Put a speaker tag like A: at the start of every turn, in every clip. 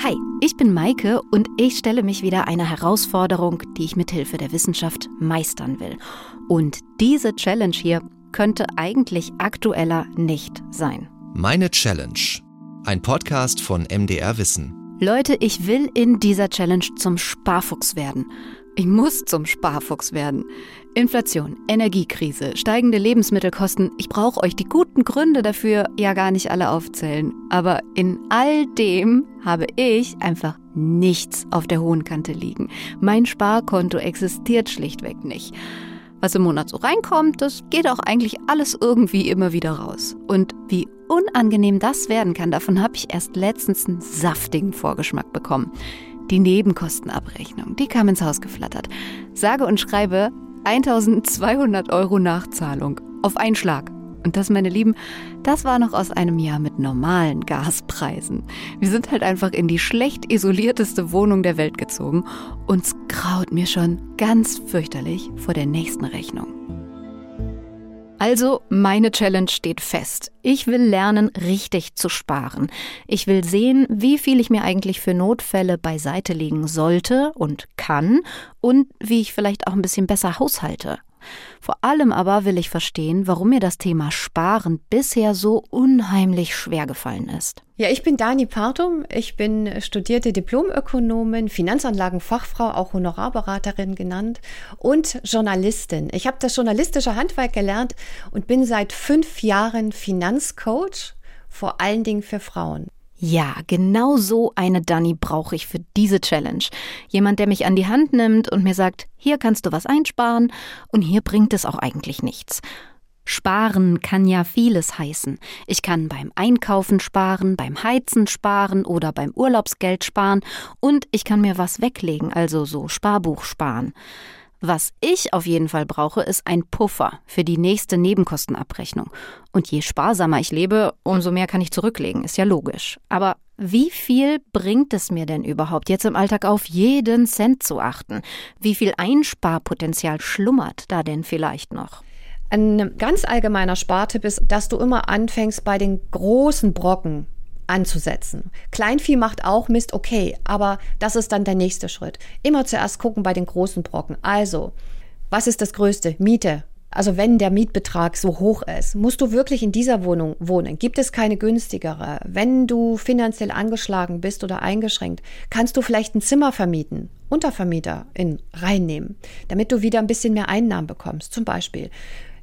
A: Hi, ich bin Maike und ich stelle mich wieder einer Herausforderung, die ich mit Hilfe der Wissenschaft meistern will. Und diese Challenge hier könnte eigentlich aktueller nicht sein.
B: Meine Challenge. Ein Podcast von MDR Wissen.
A: Leute, ich will in dieser Challenge zum Sparfuchs werden. Ich muss zum Sparfuchs werden. Inflation, Energiekrise, steigende Lebensmittelkosten. Ich brauche euch die guten Gründe dafür ja gar nicht alle aufzählen. Aber in all dem habe ich einfach nichts auf der hohen Kante liegen. Mein Sparkonto existiert schlichtweg nicht. Was im Monat so reinkommt, das geht auch eigentlich alles irgendwie immer wieder raus. Und wie unangenehm das werden kann, davon habe ich erst letztens einen saftigen Vorgeschmack bekommen. Die Nebenkostenabrechnung, die kam ins Haus geflattert. Sage und schreibe 1200 Euro Nachzahlung auf einen Schlag. Und das, meine Lieben, das war noch aus einem Jahr mit normalen Gaspreisen. Wir sind halt einfach in die schlecht isolierteste Wohnung der Welt gezogen. Uns graut mir schon ganz fürchterlich vor der nächsten Rechnung. Also, meine Challenge steht fest. Ich will lernen, richtig zu sparen. Ich will sehen, wie viel ich mir eigentlich für Notfälle beiseite legen sollte und kann und wie ich vielleicht auch ein bisschen besser haushalte. Vor allem aber will ich verstehen, warum mir das Thema Sparen bisher so unheimlich schwer gefallen ist.
C: Ja, ich bin Dani Partum. Ich bin studierte Diplomökonomin, Finanzanlagenfachfrau, auch Honorarberaterin genannt und Journalistin. Ich habe das journalistische Handwerk gelernt und bin seit fünf Jahren Finanzcoach, vor allen Dingen für Frauen.
A: Ja, genau so eine Dani brauche ich für diese Challenge. Jemand, der mich an die Hand nimmt und mir sagt, hier kannst du was einsparen und hier bringt es auch eigentlich nichts. Sparen kann ja vieles heißen. Ich kann beim Einkaufen sparen, beim Heizen sparen oder beim Urlaubsgeld sparen und ich kann mir was weglegen, also so Sparbuch sparen. Was ich auf jeden Fall brauche, ist ein Puffer für die nächste Nebenkostenabrechnung. Und je sparsamer ich lebe, umso mehr kann ich zurücklegen, ist ja logisch. Aber wie viel bringt es mir denn überhaupt, jetzt im Alltag auf jeden Cent zu achten? Wie viel Einsparpotenzial schlummert da denn vielleicht noch?
C: Ein ganz allgemeiner Spartipp ist, dass du immer anfängst bei den großen Brocken anzusetzen. Kleinvieh macht auch Mist, okay, aber das ist dann der nächste Schritt. Immer zuerst gucken bei den großen Brocken. Also, was ist das Größte? Miete. Also wenn der Mietbetrag so hoch ist, musst du wirklich in dieser Wohnung wohnen. Gibt es keine günstigere? Wenn du finanziell angeschlagen bist oder eingeschränkt, kannst du vielleicht ein Zimmer vermieten, Untervermieter in reinnehmen, damit du wieder ein bisschen mehr Einnahmen bekommst. Zum Beispiel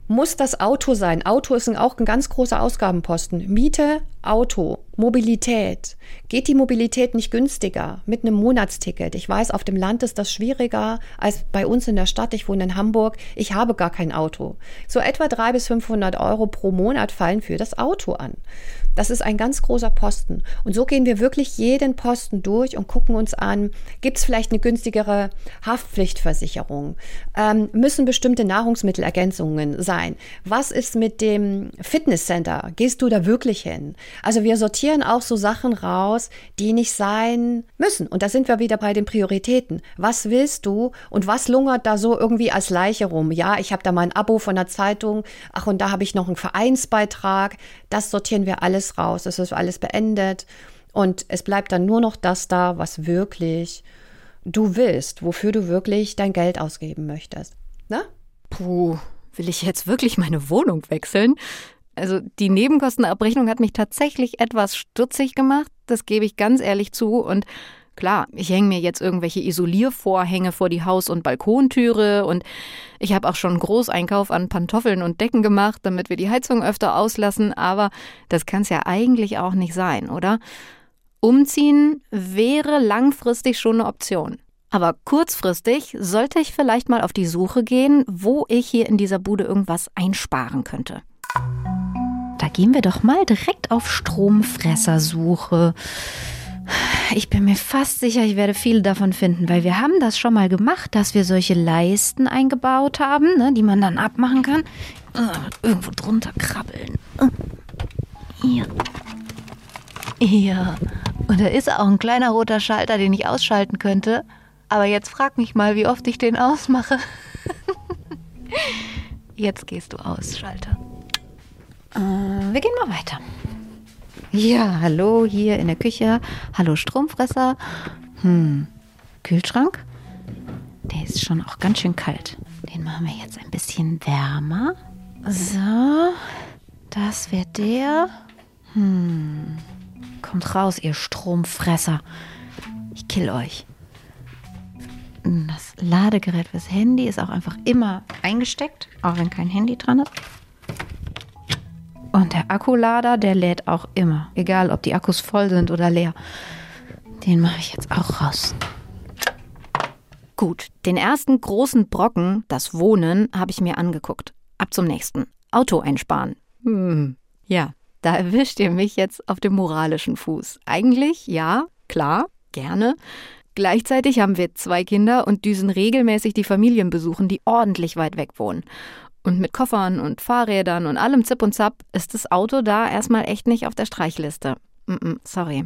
C: muss das Auto sein. Auto ist auch ein ganz großer Ausgabenposten. Miete, Auto, Mobilität. Geht die Mobilität nicht günstiger mit einem Monatsticket? Ich weiß, auf dem Land ist das schwieriger als bei uns in der Stadt. Ich wohne in Hamburg. Ich habe gar kein Auto. So etwa 300 bis 500 Euro pro Monat fallen für das Auto an. Das ist ein ganz großer Posten. Und so gehen wir wirklich jeden Posten durch und gucken uns an, gibt es vielleicht eine günstigere Haftpflichtversicherung? Ähm, müssen bestimmte Nahrungsmittelergänzungen sein? Was ist mit dem Fitnesscenter? Gehst du da wirklich hin? Also wir sortieren auch so Sachen raus, die nicht sein müssen. Und da sind wir wieder bei den Prioritäten. Was willst du und was lungert da so irgendwie als Leiche rum? Ja, ich habe da mal ein Abo von der Zeitung. Ach, und da habe ich noch einen Vereinsbeitrag. Das sortieren wir alles alles raus, es ist alles beendet und es bleibt dann nur noch das da, was wirklich du willst, wofür du wirklich dein Geld ausgeben möchtest. Ne?
A: Puh, will ich jetzt wirklich meine Wohnung wechseln? Also die Nebenkostenabrechnung hat mich tatsächlich etwas stutzig gemacht, das gebe ich ganz ehrlich zu und Klar, ich hänge mir jetzt irgendwelche Isoliervorhänge vor die Haus- und Balkontüre und ich habe auch schon Großeinkauf an Pantoffeln und Decken gemacht, damit wir die Heizung öfter auslassen, aber das kann es ja eigentlich auch nicht sein, oder? Umziehen wäre langfristig schon eine Option. Aber kurzfristig sollte ich vielleicht mal auf die Suche gehen, wo ich hier in dieser Bude irgendwas einsparen könnte. Da gehen wir doch mal direkt auf Stromfressersuche. Ich bin mir fast sicher, ich werde viele davon finden, weil wir haben das schon mal gemacht, dass wir solche Leisten eingebaut haben, ne, die man dann abmachen kann. Uh, irgendwo drunter krabbeln. Hier. Hier. Und da ist auch ein kleiner roter Schalter, den ich ausschalten könnte. Aber jetzt frag mich mal, wie oft ich den ausmache. jetzt gehst du aus, Schalter. Uh, wir gehen mal weiter.
D: Ja, hallo hier in der Küche. Hallo Stromfresser. Hm, Kühlschrank? Der ist schon auch ganz schön kalt. Den machen wir jetzt ein bisschen wärmer. So, das wird der. Hm, kommt raus, ihr Stromfresser. Ich kill euch. Das Ladegerät fürs Handy ist auch einfach immer eingesteckt, auch wenn kein Handy dran ist. Und der Akkulader, der lädt auch immer, egal ob die Akkus voll sind oder leer. Den mache ich jetzt auch raus. Gut, den ersten großen Brocken, das Wohnen, habe ich mir angeguckt. Ab zum nächsten. Auto einsparen. Hm, ja, da erwischt ihr mich jetzt auf dem moralischen Fuß. Eigentlich, ja, klar, gerne. Gleichzeitig haben wir zwei Kinder und düsen regelmäßig die Familien besuchen, die ordentlich weit weg wohnen. Und mit Koffern und Fahrrädern und allem Zip und Zap ist das Auto da erstmal echt nicht auf der Streichliste. Mm -mm, sorry.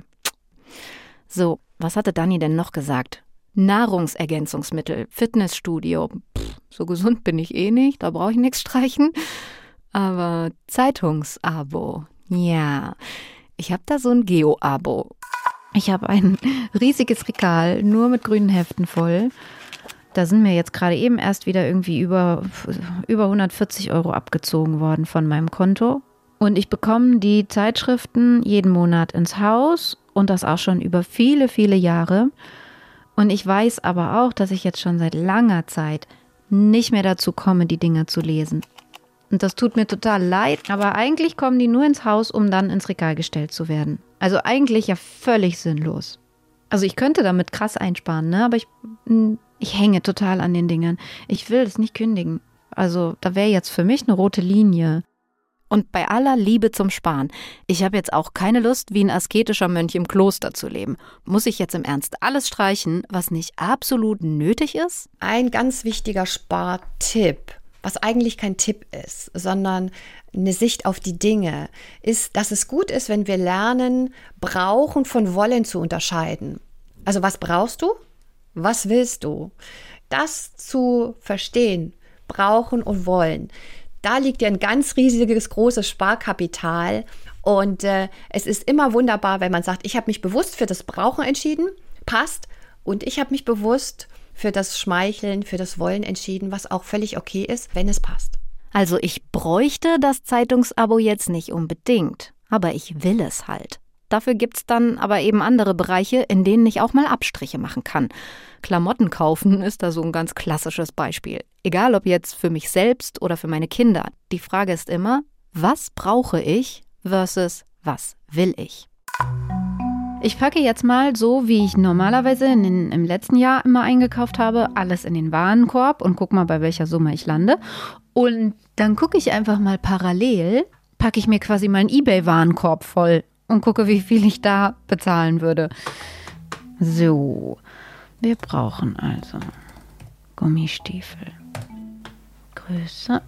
D: So, was hatte Dani denn noch gesagt? Nahrungsergänzungsmittel, Fitnessstudio. Pff, so gesund bin ich eh nicht, da brauche ich nichts streichen. Aber Zeitungsabo. Ja, ich habe da so ein Geo-Abo. Ich habe ein riesiges Regal nur mit grünen Heften voll. Da sind mir jetzt gerade eben erst wieder irgendwie über, über 140 Euro abgezogen worden von meinem Konto. Und ich bekomme die Zeitschriften jeden Monat ins Haus und das auch schon über viele, viele Jahre. Und ich weiß aber auch, dass ich jetzt schon seit langer Zeit nicht mehr dazu komme, die Dinge zu lesen. Und das tut mir total leid, aber eigentlich kommen die nur ins Haus, um dann ins Regal gestellt zu werden. Also eigentlich ja völlig sinnlos. Also ich könnte damit krass einsparen, ne? Aber ich, hm, ich hänge total an den Dingen. Ich will es nicht kündigen. Also da wäre jetzt für mich eine rote Linie. Und bei aller Liebe zum Sparen, ich habe jetzt auch keine Lust, wie ein asketischer Mönch im Kloster zu leben. Muss ich jetzt im Ernst alles streichen, was nicht absolut nötig ist?
C: Ein ganz wichtiger Spartipp was eigentlich kein Tipp ist, sondern eine Sicht auf die Dinge, ist, dass es gut ist, wenn wir lernen, brauchen von wollen zu unterscheiden. Also was brauchst du? Was willst du? Das zu verstehen, brauchen und wollen. Da liegt ja ein ganz riesiges, großes Sparkapital. Und äh, es ist immer wunderbar, wenn man sagt, ich habe mich bewusst für das Brauchen entschieden, passt. Und ich habe mich bewusst für das Schmeicheln, für das Wollen entschieden, was auch völlig okay ist, wenn es passt.
D: Also ich bräuchte das Zeitungsabo jetzt nicht unbedingt, aber ich will es halt. Dafür gibt's dann aber eben andere Bereiche, in denen ich auch mal Abstriche machen kann. Klamotten kaufen ist da so ein ganz klassisches Beispiel. Egal ob jetzt für mich selbst oder für meine Kinder. Die Frage ist immer, was brauche ich versus was will ich? Ich packe jetzt mal so, wie ich normalerweise den, im letzten Jahr immer eingekauft habe, alles in den Warenkorb und guck mal, bei welcher Summe ich lande. Und dann gucke ich einfach mal parallel, packe ich mir quasi meinen eBay-Warenkorb voll und gucke, wie viel ich da bezahlen würde. So, wir brauchen also Gummistiefel. Größe.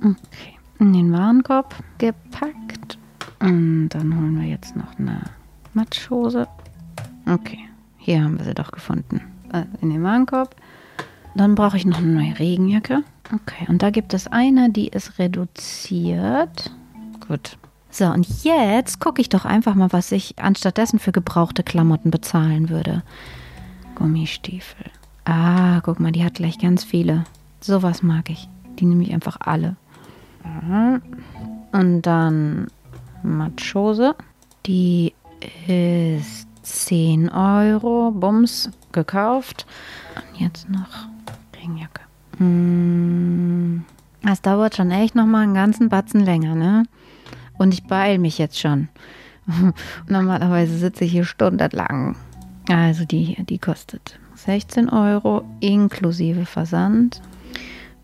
D: Okay. In den Warenkorb gepackt. Und dann holen wir jetzt noch eine Matschhose. Okay, hier haben wir sie doch gefunden. Äh, in den Warenkorb. Dann brauche ich noch eine neue Regenjacke. Okay, und da gibt es eine, die ist reduziert. Gut. So, und jetzt gucke ich doch einfach mal, was ich anstattdessen für gebrauchte Klamotten bezahlen würde. Gummistiefel. Ah, guck mal, die hat gleich ganz viele. Sowas mag ich. Die nehme ich einfach alle. Und dann Matschhose. Die ist 10 Euro. Bums, gekauft. Und jetzt noch Regenjacke. Hm, das dauert schon echt noch mal einen ganzen Batzen länger, ne? Und ich beeile mich jetzt schon. Normalerweise sitze ich hier stundenlang. Also die die kostet 16 Euro inklusive Versand.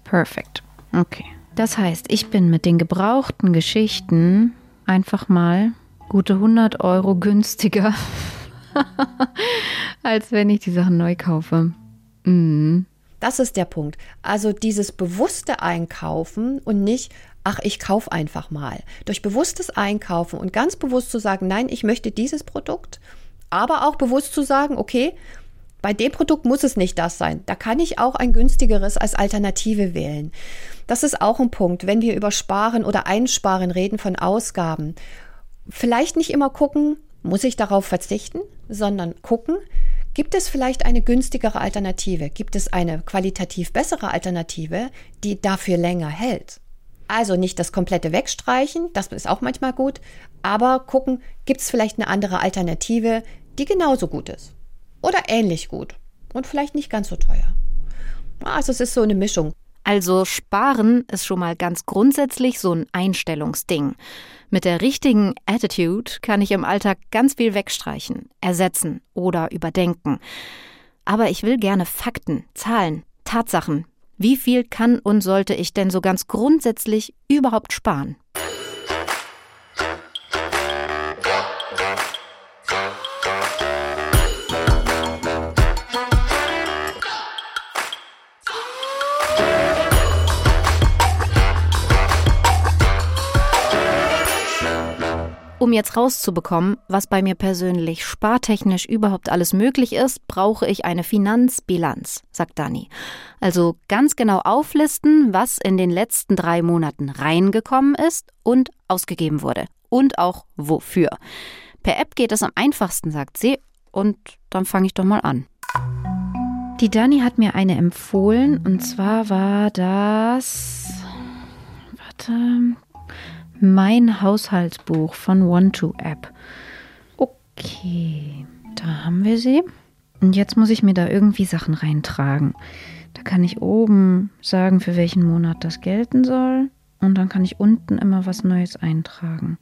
D: Perfekt. Okay. Das heißt, ich bin mit den gebrauchten Geschichten einfach mal gute 100 Euro günstiger, als wenn ich die Sachen neu kaufe.
C: Mhm. Das ist der Punkt. Also dieses bewusste Einkaufen und nicht, ach, ich kaufe einfach mal. Durch bewusstes Einkaufen und ganz bewusst zu sagen, nein, ich möchte dieses Produkt, aber auch bewusst zu sagen, okay, bei dem Produkt muss es nicht das sein. Da kann ich auch ein günstigeres als Alternative wählen. Das ist auch ein Punkt, wenn wir über Sparen oder Einsparen reden von Ausgaben vielleicht nicht immer gucken, muss ich darauf verzichten, sondern gucken, gibt es vielleicht eine günstigere Alternative? Gibt es eine qualitativ bessere Alternative, die dafür länger hält? Also nicht das komplette wegstreichen, das ist auch manchmal gut, aber gucken, gibt es vielleicht eine andere Alternative, die genauso gut ist oder ähnlich gut und vielleicht nicht ganz so teuer. Also es ist so eine Mischung.
D: Also sparen ist schon mal ganz grundsätzlich so ein Einstellungsding. Mit der richtigen Attitude kann ich im Alltag ganz viel wegstreichen, ersetzen oder überdenken. Aber ich will gerne Fakten, Zahlen, Tatsachen. Wie viel kann und sollte ich denn so ganz grundsätzlich überhaupt sparen? Um jetzt rauszubekommen, was bei mir persönlich spartechnisch überhaupt alles möglich ist, brauche ich eine Finanzbilanz, sagt Dani. Also ganz genau auflisten, was in den letzten drei Monaten reingekommen ist und ausgegeben wurde. Und auch wofür. Per App geht es am einfachsten, sagt sie. Und dann fange ich doch mal an. Die Dani hat mir eine empfohlen und zwar war das. Warte. Mein Haushaltsbuch von OneTo-App. Okay, da haben wir sie. Und jetzt muss ich mir da irgendwie Sachen reintragen. Da kann ich oben sagen, für welchen Monat das gelten soll. Und dann kann ich unten immer was Neues eintragen.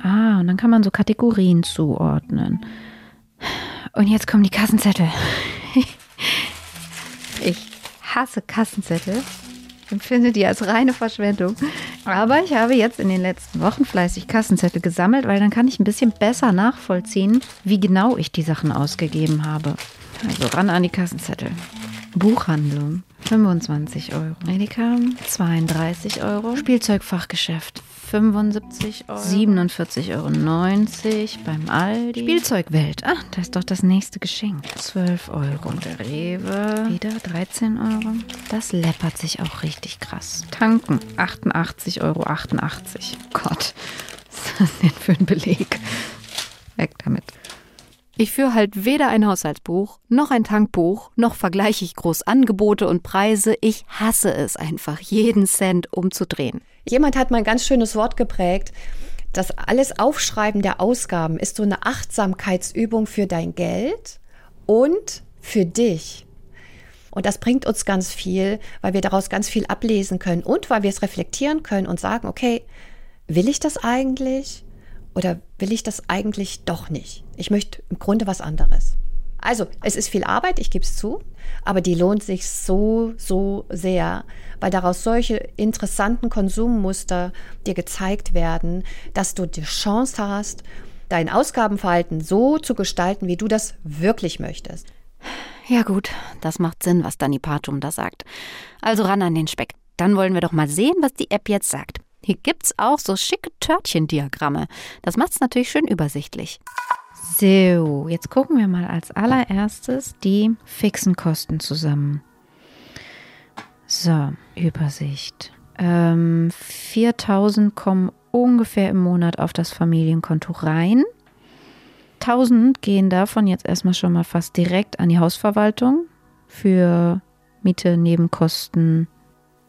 D: Ah, und dann kann man so Kategorien zuordnen. Und jetzt kommen die Kassenzettel. ich hasse Kassenzettel. Ich empfinde die als reine Verschwendung. Aber ich habe jetzt in den letzten Wochen fleißig Kassenzettel gesammelt, weil dann kann ich ein bisschen besser nachvollziehen, wie genau ich die Sachen ausgegeben habe. Also ran an die Kassenzettel. Buchhandlung 25 Euro. Edeka 32 Euro. Spielzeugfachgeschäft 75 Euro. 47,90 Euro beim Aldi. Spielzeugwelt. Ah, da ist doch das nächste Geschenk. 12 Euro. Und der Rewe. Wieder 13 Euro. Das läppert sich auch richtig krass. Tanken. 88,88 Euro. Gott, was ist das denn für ein Beleg? Weg damit. Ich führe halt weder ein Haushaltsbuch, noch ein Tankbuch, noch vergleiche ich groß Angebote und Preise. Ich hasse es einfach, jeden Cent umzudrehen.
C: Jemand hat mal ein ganz schönes Wort geprägt. Das alles Aufschreiben der Ausgaben ist so eine Achtsamkeitsübung für dein Geld und für dich. Und das bringt uns ganz viel, weil wir daraus ganz viel ablesen können und weil wir es reflektieren können und sagen, okay, will ich das eigentlich? Oder will ich das eigentlich doch nicht? Ich möchte im Grunde was anderes. Also, es ist viel Arbeit, ich gebe es zu, aber die lohnt sich so, so sehr, weil daraus solche interessanten Konsummuster dir gezeigt werden, dass du die Chance hast, dein Ausgabenverhalten so zu gestalten, wie du das wirklich möchtest.
D: Ja gut, das macht Sinn, was Dani Patum da sagt. Also ran an den Speck. Dann wollen wir doch mal sehen, was die App jetzt sagt. Hier gibt's auch so schicke Törtchendiagramme. Das macht's natürlich schön übersichtlich. So, jetzt gucken wir mal als allererstes die fixen Kosten zusammen. So, Übersicht. Ähm, 4000 kommen ungefähr im Monat auf das Familienkonto rein. 1000 gehen davon jetzt erstmal schon mal fast direkt an die Hausverwaltung für Miete, Nebenkosten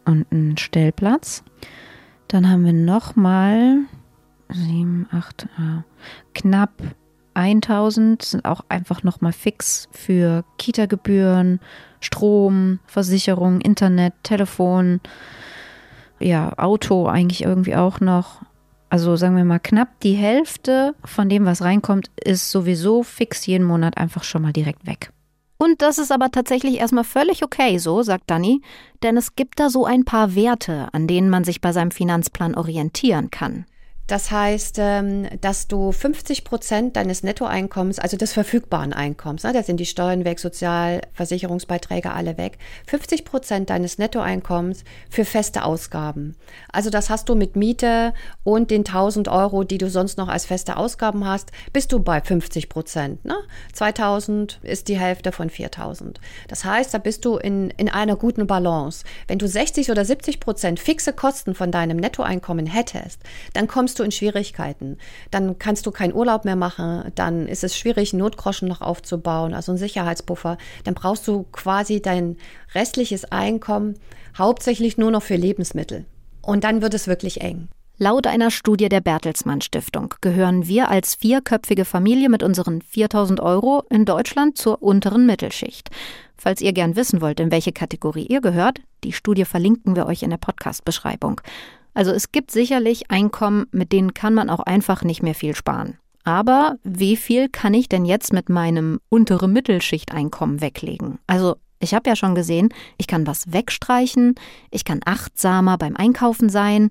D: und einen Stellplatz. Dann haben wir nochmal 7, 8, äh, knapp 1000 sind auch einfach nochmal fix für Kita-Gebühren, Strom, Versicherung, Internet, Telefon, ja, Auto eigentlich irgendwie auch noch. Also sagen wir mal, knapp die Hälfte von dem, was reinkommt, ist sowieso fix jeden Monat einfach schon mal direkt weg. Und das ist aber tatsächlich erstmal völlig okay, so sagt Danny, denn es gibt da so ein paar Werte, an denen man sich bei seinem Finanzplan orientieren kann.
C: Das heißt, ähm, dass du 50 Prozent deines Nettoeinkommens, also des verfügbaren Einkommens, ne, da sind die Steuern weg, Sozialversicherungsbeiträge alle weg, 50 Prozent deines Nettoeinkommens für feste Ausgaben. Also das hast du mit Miete und den 1000 Euro, die du sonst noch als feste Ausgaben hast, bist du bei 50 Prozent. Ne? 2000 ist die Hälfte von 4000. Das heißt, da bist du in, in einer guten Balance. Wenn du 60 oder 70 Prozent fixe Kosten von deinem Nettoeinkommen hättest, dann kommst du in Schwierigkeiten. Dann kannst du keinen Urlaub mehr machen, dann ist es schwierig, Notgroschen noch aufzubauen, also einen Sicherheitspuffer. Dann brauchst du quasi dein restliches Einkommen hauptsächlich nur noch für Lebensmittel. Und dann wird es wirklich eng.
A: Laut einer Studie der Bertelsmann Stiftung gehören wir als vierköpfige Familie mit unseren 4000 Euro in Deutschland zur unteren Mittelschicht. Falls ihr gern wissen wollt, in welche Kategorie ihr gehört, die Studie verlinken wir euch in der Podcast-Beschreibung. Also es gibt sicherlich Einkommen, mit denen kann man auch einfach nicht mehr viel sparen. Aber wie viel kann ich denn jetzt mit meinem untere Mittelschichteinkommen weglegen? Also ich habe ja schon gesehen, ich kann was wegstreichen, ich kann achtsamer beim Einkaufen sein,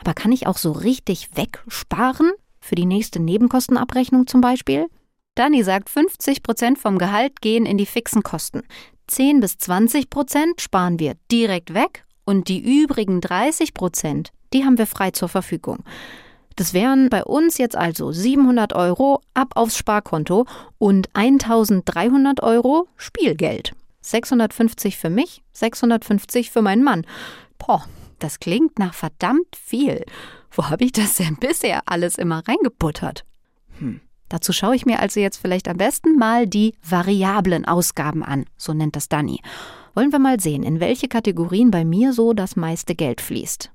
A: aber kann ich auch so richtig wegsparen? Für die nächste Nebenkostenabrechnung zum Beispiel? Dani sagt, 50 Prozent vom Gehalt gehen in die fixen Kosten. 10 bis 20 Prozent sparen wir direkt weg und die übrigen 30 Prozent, die haben wir frei zur Verfügung. Das wären bei uns jetzt also 700 Euro ab aufs Sparkonto und 1300 Euro Spielgeld. 650 für mich, 650 für meinen Mann. Boah, das klingt nach verdammt viel. Wo habe ich das denn bisher alles immer reingebuttert? Hm. Dazu schaue ich mir also jetzt vielleicht am besten mal die variablen Ausgaben an, so nennt das Dani. Wollen wir mal sehen, in welche Kategorien bei mir so das meiste Geld fließt.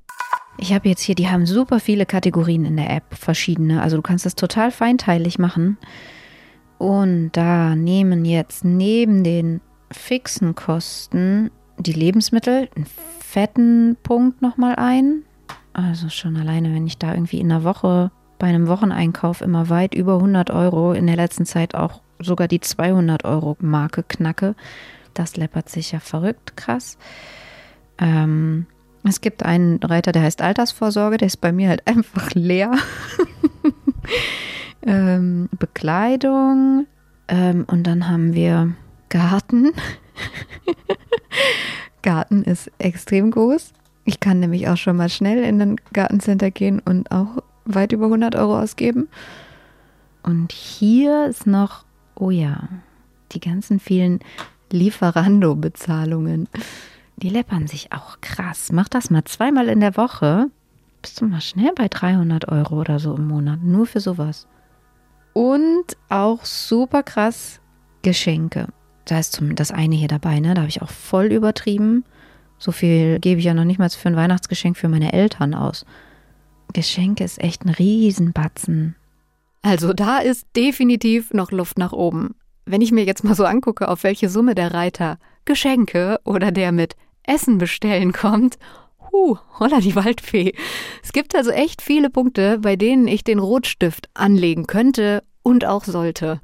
A: Ich habe jetzt hier, die haben super viele Kategorien in der App, verschiedene. Also du kannst das total feinteilig machen. Und da nehmen jetzt neben den fixen Kosten die Lebensmittel einen fetten Punkt nochmal ein. Also schon alleine, wenn ich da irgendwie in der Woche bei einem Wocheneinkauf immer weit über 100 Euro, in der letzten Zeit auch sogar die 200 Euro Marke knacke, das läppert sich ja verrückt krass. Ähm, es gibt einen Reiter, der heißt Altersvorsorge, der ist bei mir halt einfach leer. ähm, Bekleidung ähm, und dann haben wir Garten. Garten ist extrem groß. Ich kann nämlich auch schon mal schnell in ein Gartencenter gehen und auch weit über 100 Euro ausgeben. Und hier ist noch, oh ja, die ganzen vielen Lieferando-Bezahlungen. Die läppern sich auch krass. Mach das mal zweimal in der Woche. Bist du mal schnell bei 300 Euro oder so im Monat. Nur für sowas. Und auch super krass Geschenke da ist das eine hier dabei, ne? Da habe ich auch voll übertrieben. So viel gebe ich ja noch nicht mal für ein Weihnachtsgeschenk für meine Eltern aus. Geschenke ist echt ein Riesenbatzen. Also da ist definitiv noch Luft nach oben. Wenn ich mir jetzt mal so angucke, auf welche Summe der Reiter Geschenke oder der mit Essen bestellen kommt, huh, holla die Waldfee. Es gibt also echt viele Punkte, bei denen ich den Rotstift anlegen könnte und auch sollte.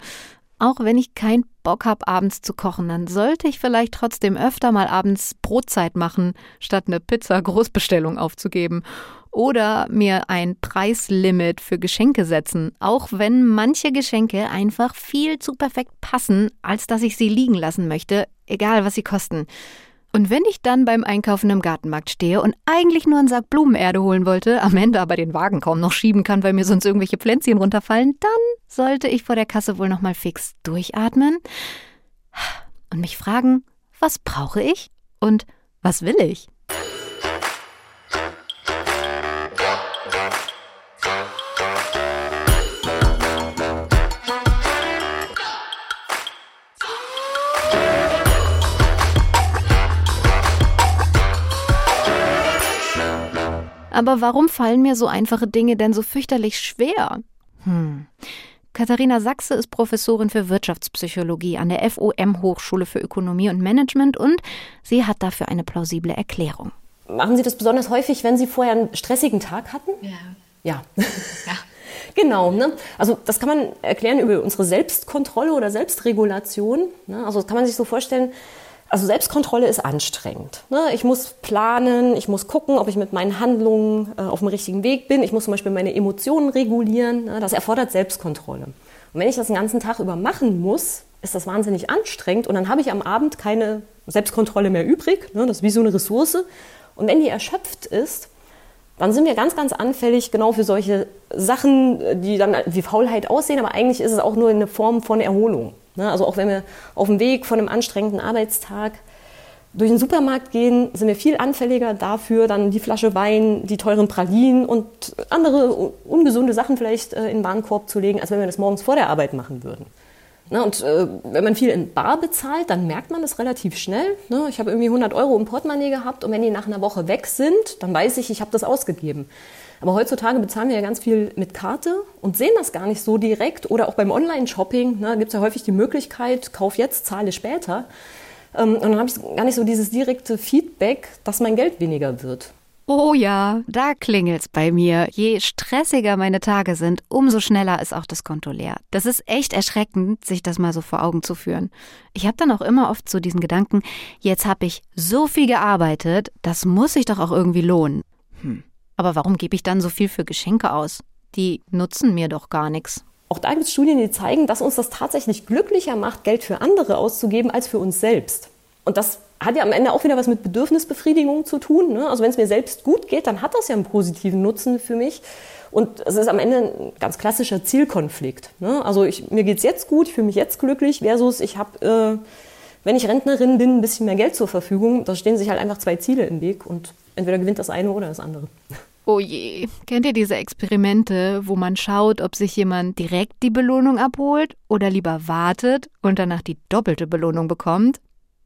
A: Auch wenn ich keinen Bock habe, abends zu kochen, dann sollte ich vielleicht trotzdem öfter mal abends Brotzeit machen, statt eine Pizza Großbestellung aufzugeben. Oder mir ein Preislimit für Geschenke setzen, auch wenn manche Geschenke einfach viel zu perfekt passen, als dass ich sie liegen lassen möchte, egal was sie kosten. Und wenn ich dann beim Einkaufen im Gartenmarkt stehe und eigentlich nur einen Sack Blumenerde holen wollte, am Ende aber den Wagen kaum noch schieben kann, weil mir sonst irgendwelche Pflänzchen runterfallen, dann sollte ich vor der Kasse wohl nochmal fix durchatmen und mich fragen, was brauche ich und was will ich? Aber warum fallen mir so einfache Dinge denn so fürchterlich schwer? Hm. Katharina Sachse ist Professorin für Wirtschaftspsychologie an der FOM Hochschule für Ökonomie und Management und sie hat dafür eine plausible Erklärung.
E: Machen Sie das besonders häufig, wenn Sie vorher einen stressigen Tag hatten?
C: Ja.
E: Ja. ja. Genau, ne? also das kann man erklären über unsere Selbstkontrolle oder Selbstregulation. Ne? Also das kann man sich so vorstellen, also Selbstkontrolle ist anstrengend. Ne? Ich muss planen, ich muss gucken, ob ich mit meinen Handlungen äh, auf dem richtigen Weg bin. Ich muss zum Beispiel meine Emotionen regulieren. Ne? Das erfordert Selbstkontrolle. Und wenn ich das den ganzen Tag über machen muss, ist das wahnsinnig anstrengend und dann habe ich am Abend keine Selbstkontrolle mehr übrig. Ne? Das ist wie so eine Ressource. Und wenn die erschöpft ist, dann sind wir ganz, ganz anfällig genau für solche Sachen, die dann wie Faulheit aussehen, aber eigentlich ist es auch nur eine Form von Erholung. Ne? Also auch wenn wir auf dem Weg von einem anstrengenden Arbeitstag durch den Supermarkt gehen, sind wir viel anfälliger dafür, dann die Flasche Wein, die teuren Pralinen und andere ungesunde Sachen vielleicht äh, in den Warenkorb zu legen, als wenn wir das morgens vor der Arbeit machen würden. Ne, und äh, wenn man viel in Bar bezahlt, dann merkt man das relativ schnell. Ne? Ich habe irgendwie 100 Euro im Portemonnaie gehabt und wenn die nach einer Woche weg sind, dann weiß ich, ich habe das ausgegeben. Aber heutzutage bezahlen wir ja ganz viel mit Karte und sehen das gar nicht so direkt. Oder auch beim Online-Shopping ne, gibt es ja häufig die Möglichkeit, kauf jetzt, zahle später. Ähm, und dann habe ich gar nicht so dieses direkte Feedback, dass mein Geld weniger wird.
A: Oh ja, da klingelt's bei mir. Je stressiger meine Tage sind, umso schneller ist auch das Konto leer. Das ist echt erschreckend, sich das mal so vor Augen zu führen. Ich habe dann auch immer oft so diesen Gedanken, jetzt habe ich so viel gearbeitet, das muss sich doch auch irgendwie lohnen. Hm. Aber warum gebe ich dann so viel für Geschenke aus? Die nutzen mir doch gar nichts.
E: Auch da gibt es Studien, die zeigen, dass uns das tatsächlich glücklicher macht, Geld für andere auszugeben als für uns selbst. Und das hat ja am Ende auch wieder was mit Bedürfnisbefriedigung zu tun. Ne? Also wenn es mir selbst gut geht, dann hat das ja einen positiven Nutzen für mich. Und es ist am Ende ein ganz klassischer Zielkonflikt. Ne? Also ich, mir geht es jetzt gut, ich fühle mich jetzt glücklich, versus ich habe, äh, wenn ich Rentnerin bin, ein bisschen mehr Geld zur Verfügung. Da stehen sich halt einfach zwei Ziele im Weg und entweder gewinnt das eine oder das andere.
A: Oh je, kennt ihr diese Experimente, wo man schaut, ob sich jemand direkt die Belohnung abholt oder lieber wartet und danach die doppelte Belohnung bekommt?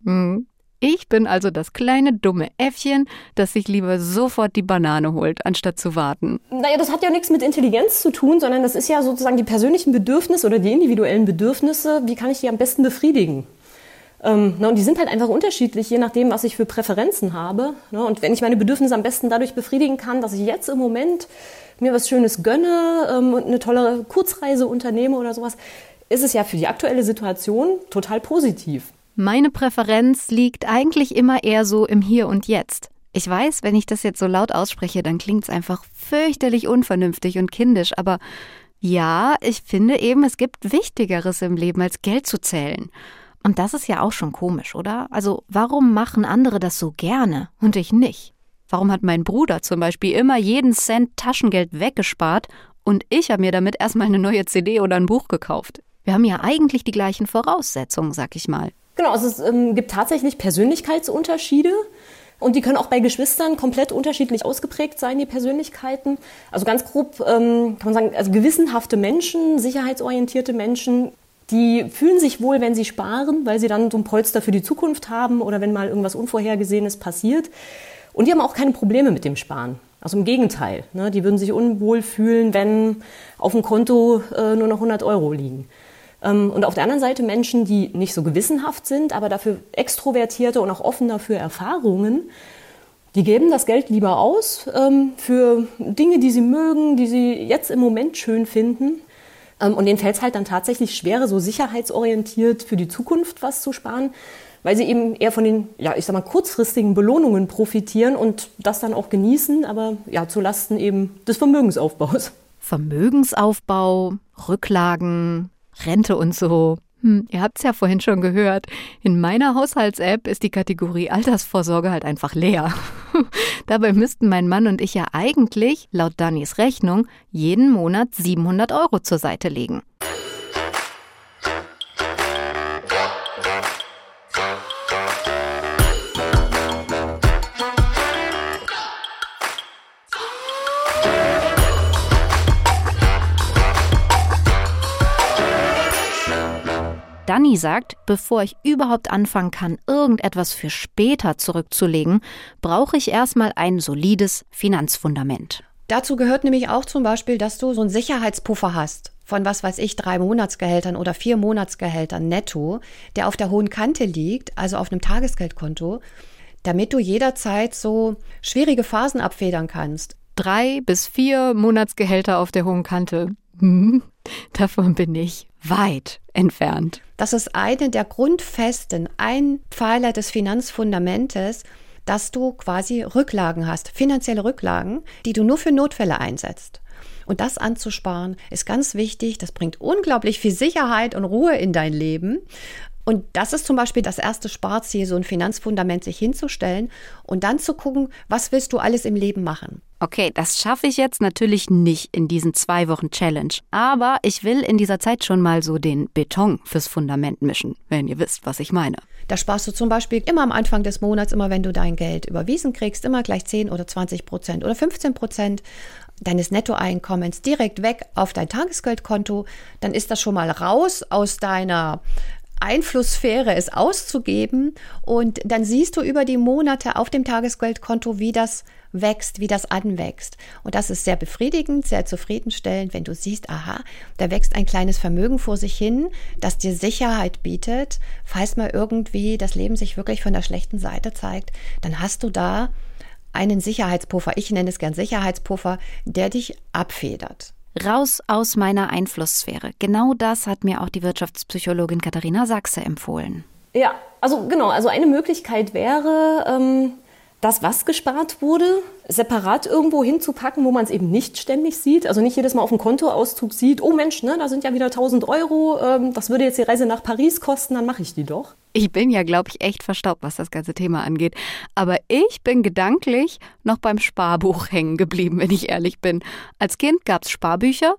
A: Hm. Ich bin also das kleine dumme Äffchen, das sich lieber sofort die Banane holt, anstatt zu warten.
E: Naja, das hat ja nichts mit Intelligenz zu tun, sondern das ist ja sozusagen die persönlichen Bedürfnisse oder die individuellen Bedürfnisse. Wie kann ich die am besten befriedigen? Ähm, na, und die sind halt einfach unterschiedlich, je nachdem, was ich für Präferenzen habe. Ne? Und wenn ich meine Bedürfnisse am besten dadurch befriedigen kann, dass ich jetzt im Moment mir was Schönes gönne ähm, und eine tolle Kurzreise unternehme oder sowas, ist es ja für die aktuelle Situation total positiv.
A: Meine Präferenz liegt eigentlich immer eher so im Hier und Jetzt. Ich weiß, wenn ich das jetzt so laut ausspreche, dann klingt es einfach fürchterlich unvernünftig und kindisch, aber ja, ich finde eben, es gibt Wichtigeres im Leben als Geld zu zählen. Und das ist ja auch schon komisch, oder? Also warum machen andere das so gerne und ich nicht? Warum hat mein Bruder zum Beispiel immer jeden Cent Taschengeld weggespart und ich habe mir damit erstmal eine neue CD oder ein Buch gekauft? Wir haben ja eigentlich die gleichen Voraussetzungen, sag ich mal.
E: Genau, also es ähm, gibt tatsächlich Persönlichkeitsunterschiede. Und die können auch bei Geschwistern komplett unterschiedlich ausgeprägt sein, die Persönlichkeiten. Also ganz grob ähm, kann man sagen, also gewissenhafte Menschen, sicherheitsorientierte Menschen die fühlen sich wohl, wenn sie sparen, weil sie dann so ein Polster für die Zukunft haben oder wenn mal irgendwas Unvorhergesehenes passiert. Und die haben auch keine Probleme mit dem Sparen. Also im Gegenteil. Ne? Die würden sich unwohl fühlen, wenn auf dem Konto äh, nur noch 100 Euro liegen. Ähm, und auf der anderen Seite Menschen, die nicht so gewissenhaft sind, aber dafür extrovertierte und auch offener für Erfahrungen, die geben das Geld lieber aus ähm, für Dinge, die sie mögen, die sie jetzt im Moment schön finden ähm, und denen fällt es halt dann tatsächlich schwerer, so sicherheitsorientiert für die Zukunft was zu sparen, weil sie eben eher von den, ja, ich sag mal, kurzfristigen Belohnungen profitieren und das dann auch genießen, aber ja, zu Lasten eben des Vermögensaufbaus.
A: Vermögensaufbau, Rücklagen, Rente und so. Hm, ihr habt es ja vorhin schon gehört. In meiner Haushalts-App ist die Kategorie Altersvorsorge halt einfach leer. Dabei müssten mein Mann und ich ja eigentlich, laut Dannys Rechnung, jeden Monat 700 Euro zur Seite legen. Danny sagt, bevor ich überhaupt anfangen kann, irgendetwas für später zurückzulegen, brauche ich erstmal ein solides Finanzfundament.
C: Dazu gehört nämlich auch zum Beispiel, dass du so einen Sicherheitspuffer hast von was weiß ich, drei Monatsgehältern oder vier Monatsgehältern netto, der auf der hohen Kante liegt, also auf einem Tagesgeldkonto, damit du jederzeit so schwierige Phasen abfedern kannst.
A: Drei bis vier Monatsgehälter auf der hohen Kante. Hm, davon bin ich weit entfernt.
C: Das ist eine der Grundfesten, ein Pfeiler des Finanzfundamentes, dass du quasi Rücklagen hast, finanzielle Rücklagen, die du nur für Notfälle einsetzt. Und das anzusparen ist ganz wichtig. Das bringt unglaublich viel Sicherheit und Ruhe in dein Leben. Und das ist zum Beispiel das erste Sparziel, so ein Finanzfundament sich hinzustellen und dann zu gucken, was willst du alles im Leben machen.
A: Okay, das schaffe ich jetzt natürlich nicht in diesen zwei Wochen Challenge. Aber ich will in dieser Zeit schon mal so den Beton fürs Fundament mischen, wenn ihr wisst, was ich meine.
C: Da sparst du zum Beispiel immer am Anfang des Monats, immer wenn du dein Geld überwiesen kriegst, immer gleich 10 oder 20 Prozent oder 15 Prozent deines Nettoeinkommens direkt weg auf dein Tagesgeldkonto. Dann ist das schon mal raus aus deiner Einflusssphäre es auszugeben und dann siehst du über die Monate auf dem Tagesgeldkonto, wie das wächst, wie das anwächst. Und das ist sehr befriedigend, sehr zufriedenstellend, wenn du siehst, aha, da wächst ein kleines Vermögen vor sich hin, das dir Sicherheit bietet. Falls mal irgendwie das Leben sich wirklich von der schlechten Seite zeigt, dann hast du da einen Sicherheitspuffer. Ich nenne es gern Sicherheitspuffer, der dich abfedert.
A: Raus aus meiner Einflusssphäre. Genau das hat mir auch die Wirtschaftspsychologin Katharina Sachse empfohlen.
E: Ja, also genau, also eine Möglichkeit wäre, ähm, das, was gespart wurde, separat irgendwo hinzupacken, wo man es eben nicht ständig sieht. Also nicht jedes Mal auf dem Kontoauszug sieht, oh Mensch, ne, da sind ja wieder 1000 Euro, ähm, das würde jetzt die Reise nach Paris kosten, dann mache ich die doch.
A: Ich bin ja, glaube ich, echt verstaubt, was das ganze Thema angeht. Aber ich bin gedanklich noch beim Sparbuch hängen geblieben, wenn ich ehrlich bin. Als Kind gab es Sparbücher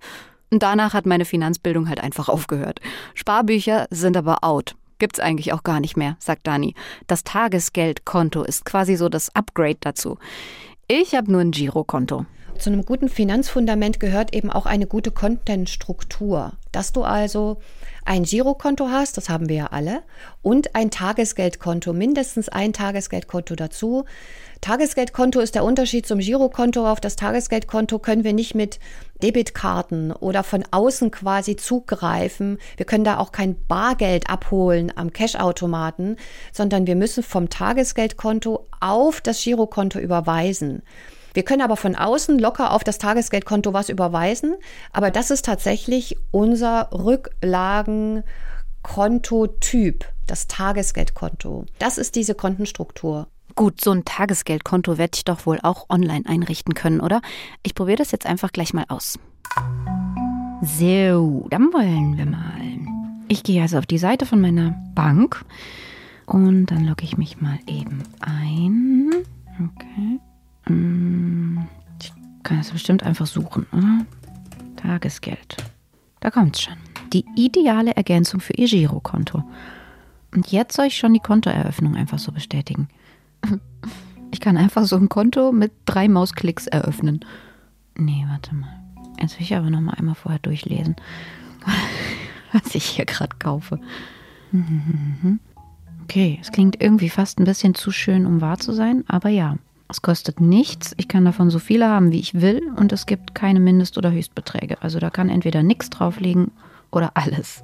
A: und danach hat meine Finanzbildung halt einfach aufgehört. Sparbücher sind aber out. Gibt's eigentlich auch gar nicht mehr, sagt Dani. Das Tagesgeldkonto ist quasi so das Upgrade dazu. Ich habe nur ein Girokonto.
C: Zu einem guten Finanzfundament gehört eben auch eine gute Kontentstruktur. Dass du also ein Girokonto hast, das haben wir ja alle, und ein Tagesgeldkonto, mindestens ein Tagesgeldkonto dazu. Tagesgeldkonto ist der Unterschied zum Girokonto. Auf das Tagesgeldkonto können wir nicht mit Debitkarten oder von außen quasi zugreifen. Wir können da auch kein Bargeld abholen am Cashautomaten, sondern wir müssen vom Tagesgeldkonto auf das Girokonto überweisen. Wir können aber von außen locker auf das Tagesgeldkonto was überweisen, aber das ist tatsächlich unser Rücklagenkontotyp, das Tagesgeldkonto. Das ist diese Kontenstruktur.
A: Gut, so ein Tagesgeldkonto werde ich doch wohl auch online einrichten können, oder? Ich probiere das jetzt einfach gleich mal aus. So, dann wollen wir mal. Ich gehe also auf die Seite von meiner Bank und dann logge ich mich mal eben ein. Okay. Mm, ich kann es bestimmt einfach suchen, oder? Tagesgeld. Da kommt's schon. Die ideale Ergänzung für Ihr Girokonto. Und jetzt soll ich schon die Kontoeröffnung einfach so bestätigen. Ich kann einfach so ein Konto mit drei Mausklicks eröffnen. Nee, warte mal. Jetzt will ich aber noch mal einmal vorher durchlesen, was ich hier gerade kaufe. Okay, es klingt irgendwie fast ein bisschen zu schön, um wahr zu sein, aber ja. Es kostet nichts, ich kann davon so viele haben, wie ich will und es gibt keine Mindest- oder Höchstbeträge. Also da kann entweder nichts drauf liegen oder alles.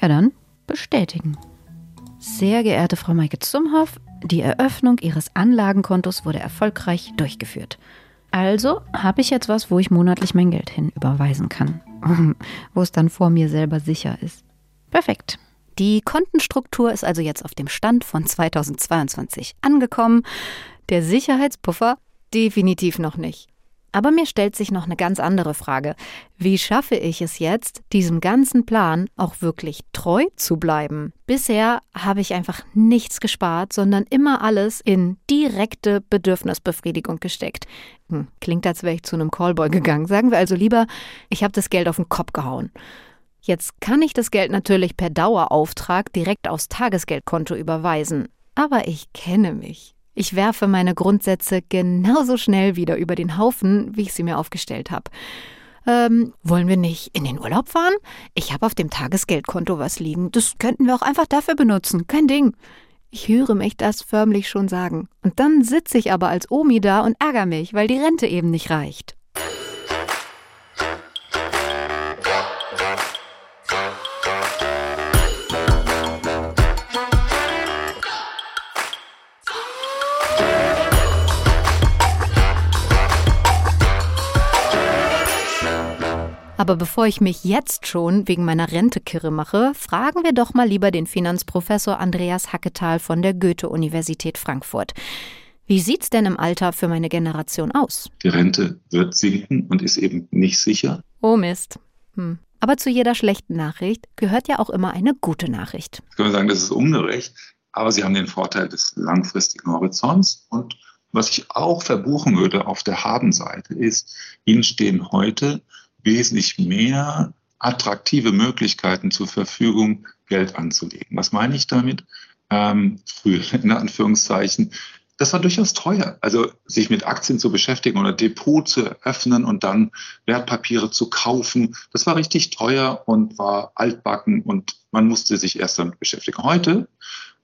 A: Ja dann, bestätigen. Sehr geehrte Frau Maike Zumhoff, die Eröffnung Ihres Anlagenkontos wurde erfolgreich durchgeführt. Also habe ich jetzt was, wo ich monatlich mein Geld hin überweisen kann, wo es dann vor mir selber sicher ist. Perfekt. Die Kontenstruktur ist also jetzt auf dem Stand von 2022 angekommen. Der Sicherheitspuffer definitiv noch nicht. Aber mir stellt sich noch eine ganz andere Frage. Wie schaffe ich es jetzt, diesem ganzen Plan auch wirklich treu zu bleiben? Bisher habe ich einfach nichts gespart, sondern immer alles in direkte Bedürfnisbefriedigung gesteckt. Hm, klingt, als wäre ich zu einem Callboy gegangen. Sagen wir also lieber, ich habe das Geld auf den Kopf gehauen. Jetzt kann ich das Geld natürlich per Dauerauftrag direkt aufs Tagesgeldkonto überweisen. Aber ich kenne mich. Ich werfe meine Grundsätze genauso schnell wieder über den Haufen, wie ich sie mir aufgestellt habe. Ähm, wollen wir nicht in den Urlaub fahren? Ich habe auf dem Tagesgeldkonto was liegen. Das könnten wir auch einfach dafür benutzen. Kein Ding. Ich höre mich das förmlich schon sagen. Und dann sitze ich aber als Omi da und ärgere mich, weil die Rente eben nicht reicht. Aber bevor ich mich jetzt schon wegen meiner Rente kirre mache, fragen wir doch mal lieber den Finanzprofessor Andreas Hacketal von der Goethe-Universität Frankfurt. Wie sieht's denn im Alter für meine Generation aus?
F: Die Rente wird sinken und ist eben nicht sicher.
A: Oh Mist. Hm. Aber zu jeder schlechten Nachricht gehört ja auch immer eine gute Nachricht.
F: Jetzt können wir sagen, das ist ungerecht, aber Sie haben den Vorteil des langfristigen Horizonts und Was ich auch verbuchen würde auf der Habenseite ist, Ihnen stehen heute wesentlich mehr attraktive Möglichkeiten zur Verfügung, Geld anzulegen. Was meine ich damit? Ähm, früher in Anführungszeichen das war durchaus teuer. Also sich mit Aktien zu beschäftigen oder Depot zu eröffnen und dann Wertpapiere zu kaufen, das war richtig teuer und war altbacken und man musste sich erst damit beschäftigen. Heute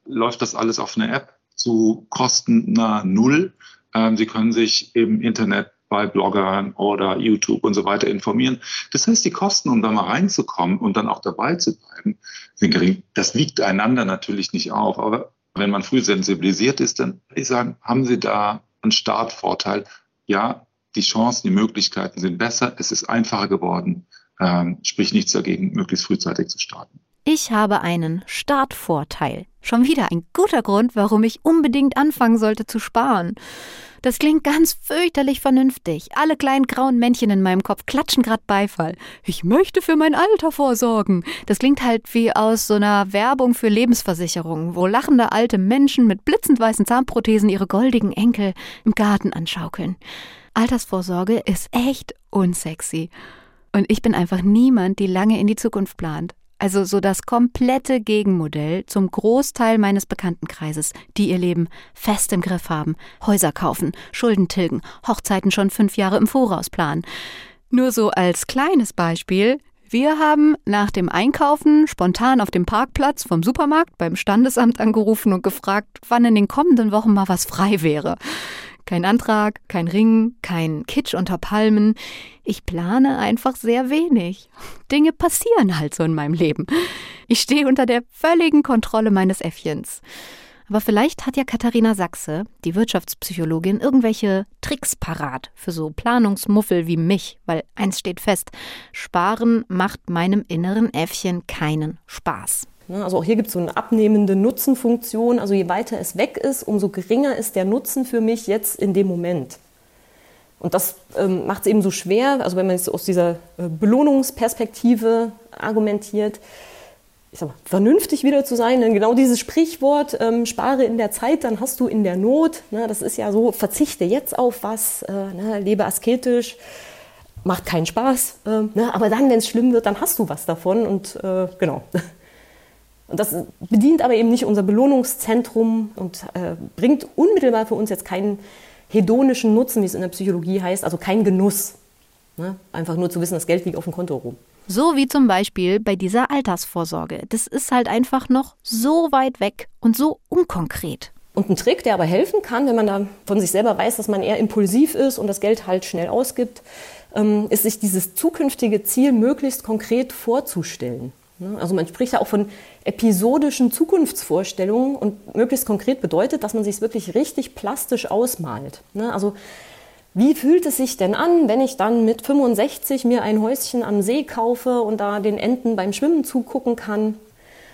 F: läuft das alles auf einer App zu Kosten nahe Null. Ähm, Sie können sich im Internet bei Bloggern oder YouTube und so weiter informieren. Das heißt, die Kosten, um da mal reinzukommen und dann auch dabei zu bleiben, sind gering. Das wiegt einander natürlich nicht auf, aber wenn man früh sensibilisiert ist, dann würde ich sagen, haben Sie da einen Startvorteil? Ja, die Chancen, die Möglichkeiten sind besser, es ist einfacher geworden, ähm, sprich nichts dagegen, möglichst frühzeitig zu starten.
A: Ich habe einen Startvorteil. Schon wieder ein guter Grund, warum ich unbedingt anfangen sollte zu sparen. Das klingt ganz fürchterlich vernünftig. Alle kleinen grauen Männchen in meinem Kopf klatschen grad Beifall. Ich möchte für mein Alter vorsorgen. Das klingt halt wie aus so einer Werbung für Lebensversicherungen, wo lachende alte Menschen mit blitzend weißen Zahnprothesen ihre goldigen Enkel im Garten anschaukeln. Altersvorsorge ist echt unsexy. Und ich bin einfach niemand, die lange in die Zukunft plant. Also so das komplette Gegenmodell zum Großteil meines Bekanntenkreises, die ihr Leben fest im Griff haben, Häuser kaufen, Schulden tilgen, Hochzeiten schon fünf Jahre im Voraus planen. Nur so als kleines Beispiel, wir haben nach dem Einkaufen spontan auf dem Parkplatz vom Supermarkt beim Standesamt angerufen und gefragt, wann in den kommenden Wochen mal was frei wäre. Kein Antrag, kein Ring, kein Kitsch unter Palmen. Ich plane einfach sehr wenig. Dinge passieren halt so in meinem Leben. Ich stehe unter der völligen Kontrolle meines Äffchens. Aber vielleicht hat ja Katharina Sachse, die Wirtschaftspsychologin, irgendwelche Tricks parat für so Planungsmuffel wie mich, weil eins steht fest, Sparen macht meinem inneren Äffchen keinen Spaß.
E: Ne, also auch hier gibt es so eine abnehmende Nutzenfunktion. Also je weiter es weg ist, umso geringer ist der Nutzen für mich jetzt in dem Moment. Und das ähm, macht es eben so schwer, also wenn man jetzt aus dieser äh, Belohnungsperspektive argumentiert, ich sag mal, vernünftig wieder zu sein. Denn genau dieses Sprichwort, ähm, spare in der Zeit, dann hast du in der Not. Ne, das ist ja so, verzichte jetzt auf was, äh, ne, lebe asketisch, macht keinen Spaß. Äh, ne, aber dann, wenn es schlimm wird, dann hast du was davon. Und äh, genau. Und das bedient aber eben nicht unser Belohnungszentrum und äh, bringt unmittelbar für uns jetzt keinen hedonischen Nutzen, wie es in der Psychologie heißt, also keinen Genuss. Ne? Einfach nur zu wissen, das Geld liegt auf dem Konto rum.
A: So wie zum Beispiel bei dieser Altersvorsorge. Das ist halt einfach noch so weit weg und so unkonkret.
E: Und ein Trick, der aber helfen kann, wenn man da von sich selber weiß, dass man eher impulsiv ist und das Geld halt schnell ausgibt, ähm, ist sich dieses zukünftige Ziel möglichst konkret vorzustellen. Ne? Also man spricht ja auch von episodischen Zukunftsvorstellungen und möglichst konkret bedeutet, dass man sich es wirklich richtig plastisch ausmalt. Ne? Also wie fühlt es sich denn an, wenn ich dann mit 65 mir ein Häuschen am See kaufe und da den Enten beim Schwimmen zugucken kann?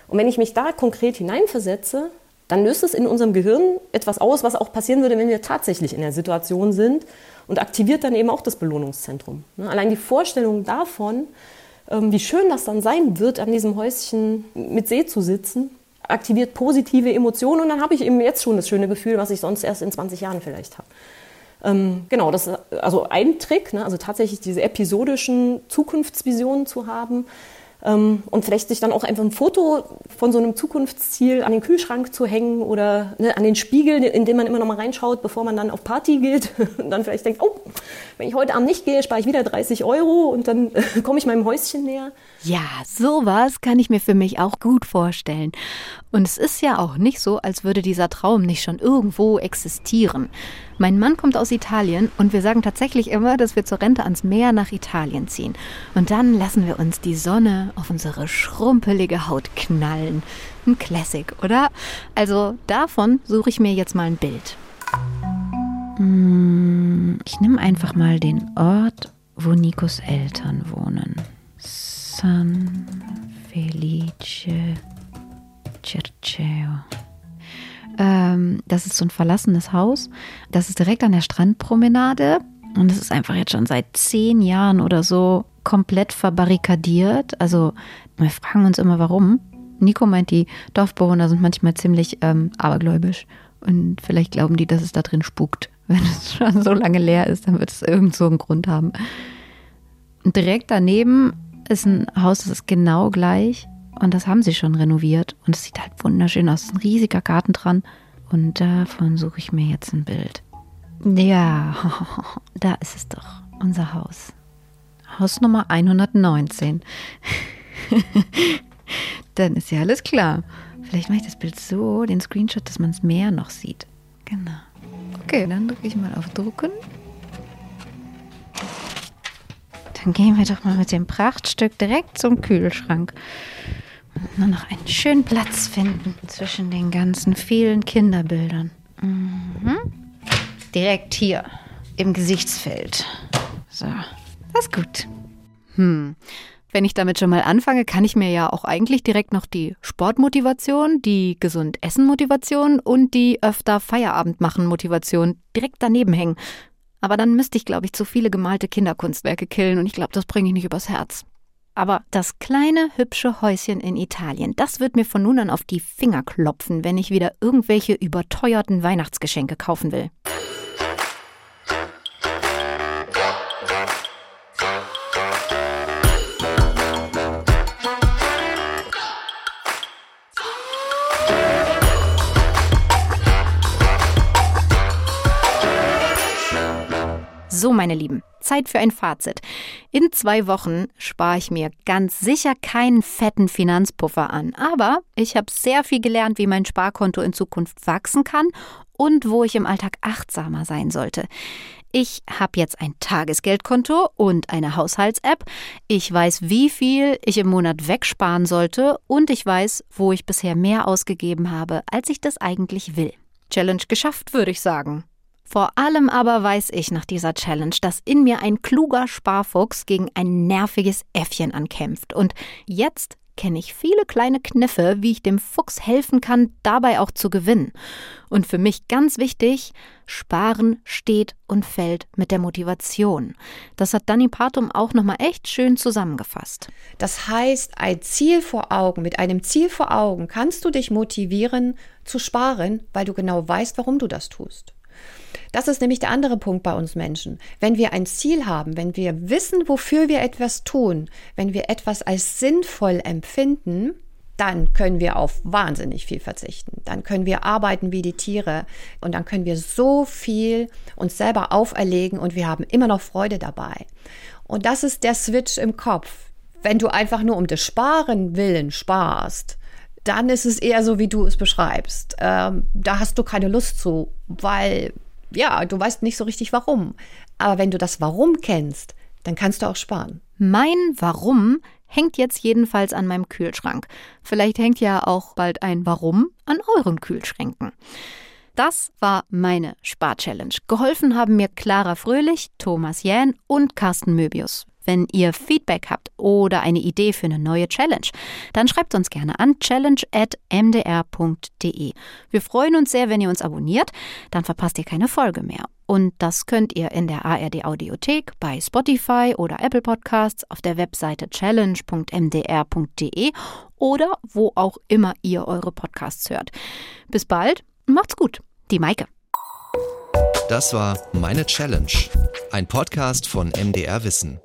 E: Und wenn ich mich da konkret hineinversetze, dann löst es in unserem Gehirn etwas aus, was auch passieren würde, wenn wir tatsächlich in der Situation sind und aktiviert dann eben auch das Belohnungszentrum. Ne? Allein die Vorstellung davon, wie schön das dann sein wird, an diesem Häuschen mit See zu sitzen, aktiviert positive Emotionen und dann habe ich eben jetzt schon das schöne Gefühl, was ich sonst erst in 20 Jahren vielleicht habe. Ähm, genau, das ist also ein Trick, ne? also tatsächlich diese episodischen Zukunftsvisionen zu haben, ähm, und vielleicht sich dann auch einfach ein Foto von so einem Zukunftsziel an den Kühlschrank zu hängen oder ne, an den Spiegel, in den man immer noch mal reinschaut, bevor man dann auf Party geht und dann vielleicht denkt, oh, wenn ich heute Abend nicht gehe, spare ich wieder 30 Euro und dann komme ich meinem Häuschen näher.
A: Ja, sowas kann ich mir für mich auch gut vorstellen. Und es ist ja auch nicht so, als würde dieser Traum nicht schon irgendwo existieren. Mein Mann kommt aus Italien und wir sagen tatsächlich immer, dass wir zur Rente ans Meer nach Italien ziehen. Und dann lassen wir uns die Sonne auf unsere schrumpelige Haut knallen. Ein Classic, oder? Also davon suche ich mir jetzt mal ein Bild. Hm, ich nehme einfach mal den Ort, wo Nikos Eltern wohnen. San Felice Circeo. Ähm, das ist so ein verlassenes Haus. Das ist direkt an der Strandpromenade. Und es ist einfach jetzt schon seit zehn Jahren oder so komplett verbarrikadiert. Also wir fragen uns immer, warum. Nico meint, die Dorfbewohner sind manchmal ziemlich ähm, abergläubisch. Und vielleicht glauben die, dass es da drin spukt, Wenn es schon so lange leer ist, dann wird es irgend so einen Grund haben. Direkt daneben ist ein Haus, das ist genau gleich. Und das haben sie schon renoviert. Und es sieht halt wunderschön aus. Ein riesiger Garten dran. Und davon suche ich mir jetzt ein Bild. Ja, da ist es doch. Unser Haus. Haus Nummer 119. Dann ist ja alles klar. Vielleicht mache ich das Bild so, den Screenshot, dass man es mehr noch sieht. Genau. Okay, dann drücke ich mal auf Drucken. Dann gehen wir doch mal mit dem Prachtstück direkt zum Kühlschrank. Und nur noch einen schönen Platz finden zwischen den ganzen vielen Kinderbildern. Mhm. Direkt hier im Gesichtsfeld. So, das ist gut. Hm. Wenn ich damit schon mal anfange, kann ich mir ja auch eigentlich direkt noch die Sportmotivation, die gesund Essen Motivation und die öfter Feierabend machen Motivation direkt daneben hängen. Aber dann müsste ich, glaube ich, zu viele gemalte Kinderkunstwerke killen und ich glaube, das bringe ich nicht übers Herz. Aber das kleine, hübsche Häuschen in Italien, das wird mir von nun an auf die Finger klopfen, wenn ich wieder irgendwelche überteuerten Weihnachtsgeschenke kaufen will. So, meine Lieben, Zeit für ein Fazit. In zwei Wochen spare ich mir ganz sicher keinen fetten Finanzpuffer an, aber ich habe sehr viel gelernt, wie mein Sparkonto in Zukunft wachsen kann und wo ich im Alltag achtsamer sein sollte. Ich habe jetzt ein Tagesgeldkonto und eine Haushalts-App. Ich weiß, wie viel ich im Monat wegsparen sollte und ich weiß, wo ich bisher mehr ausgegeben habe, als ich das eigentlich will. Challenge geschafft, würde ich sagen. Vor allem aber weiß ich nach dieser Challenge, dass in mir ein kluger Sparfuchs gegen ein nerviges Äffchen ankämpft. Und jetzt kenne ich viele kleine Kniffe, wie ich dem Fuchs helfen kann, dabei auch zu gewinnen. Und für mich ganz wichtig, Sparen steht und fällt mit der Motivation. Das hat Danny Partum auch nochmal echt schön zusammengefasst.
C: Das heißt, ein Ziel vor Augen, mit einem Ziel vor Augen kannst du dich motivieren zu sparen, weil du genau weißt, warum du das tust. Das ist nämlich der andere Punkt bei uns Menschen. Wenn wir ein Ziel haben, wenn wir wissen, wofür wir etwas tun, wenn wir etwas als sinnvoll empfinden, dann können wir auf wahnsinnig viel verzichten. Dann können wir arbeiten wie die Tiere und dann können wir so viel uns selber auferlegen und wir haben immer noch Freude dabei. Und das ist der Switch im Kopf. Wenn du einfach nur um des Sparen willen sparst, dann ist es eher so, wie du es beschreibst. Ähm, da hast du keine Lust zu, weil ja, du weißt nicht so richtig warum. Aber wenn du das Warum kennst, dann kannst du auch sparen.
A: Mein Warum hängt jetzt jedenfalls an meinem Kühlschrank. Vielleicht hängt ja auch bald ein Warum an euren Kühlschränken. Das war meine Spar-Challenge. Geholfen haben mir Clara Fröhlich, Thomas Jähn und Carsten Möbius. Wenn ihr Feedback habt oder eine Idee für eine neue Challenge, dann schreibt uns gerne an challenge.mdr.de. Wir freuen uns sehr, wenn ihr uns abonniert, dann verpasst ihr keine Folge mehr. Und das könnt ihr in der ARD Audiothek, bei Spotify oder Apple Podcasts, auf der Webseite challenge.mdr.de oder wo auch immer ihr eure Podcasts hört. Bis bald, macht's gut. Die Maike.
B: Das war Meine Challenge, ein Podcast von MDR Wissen.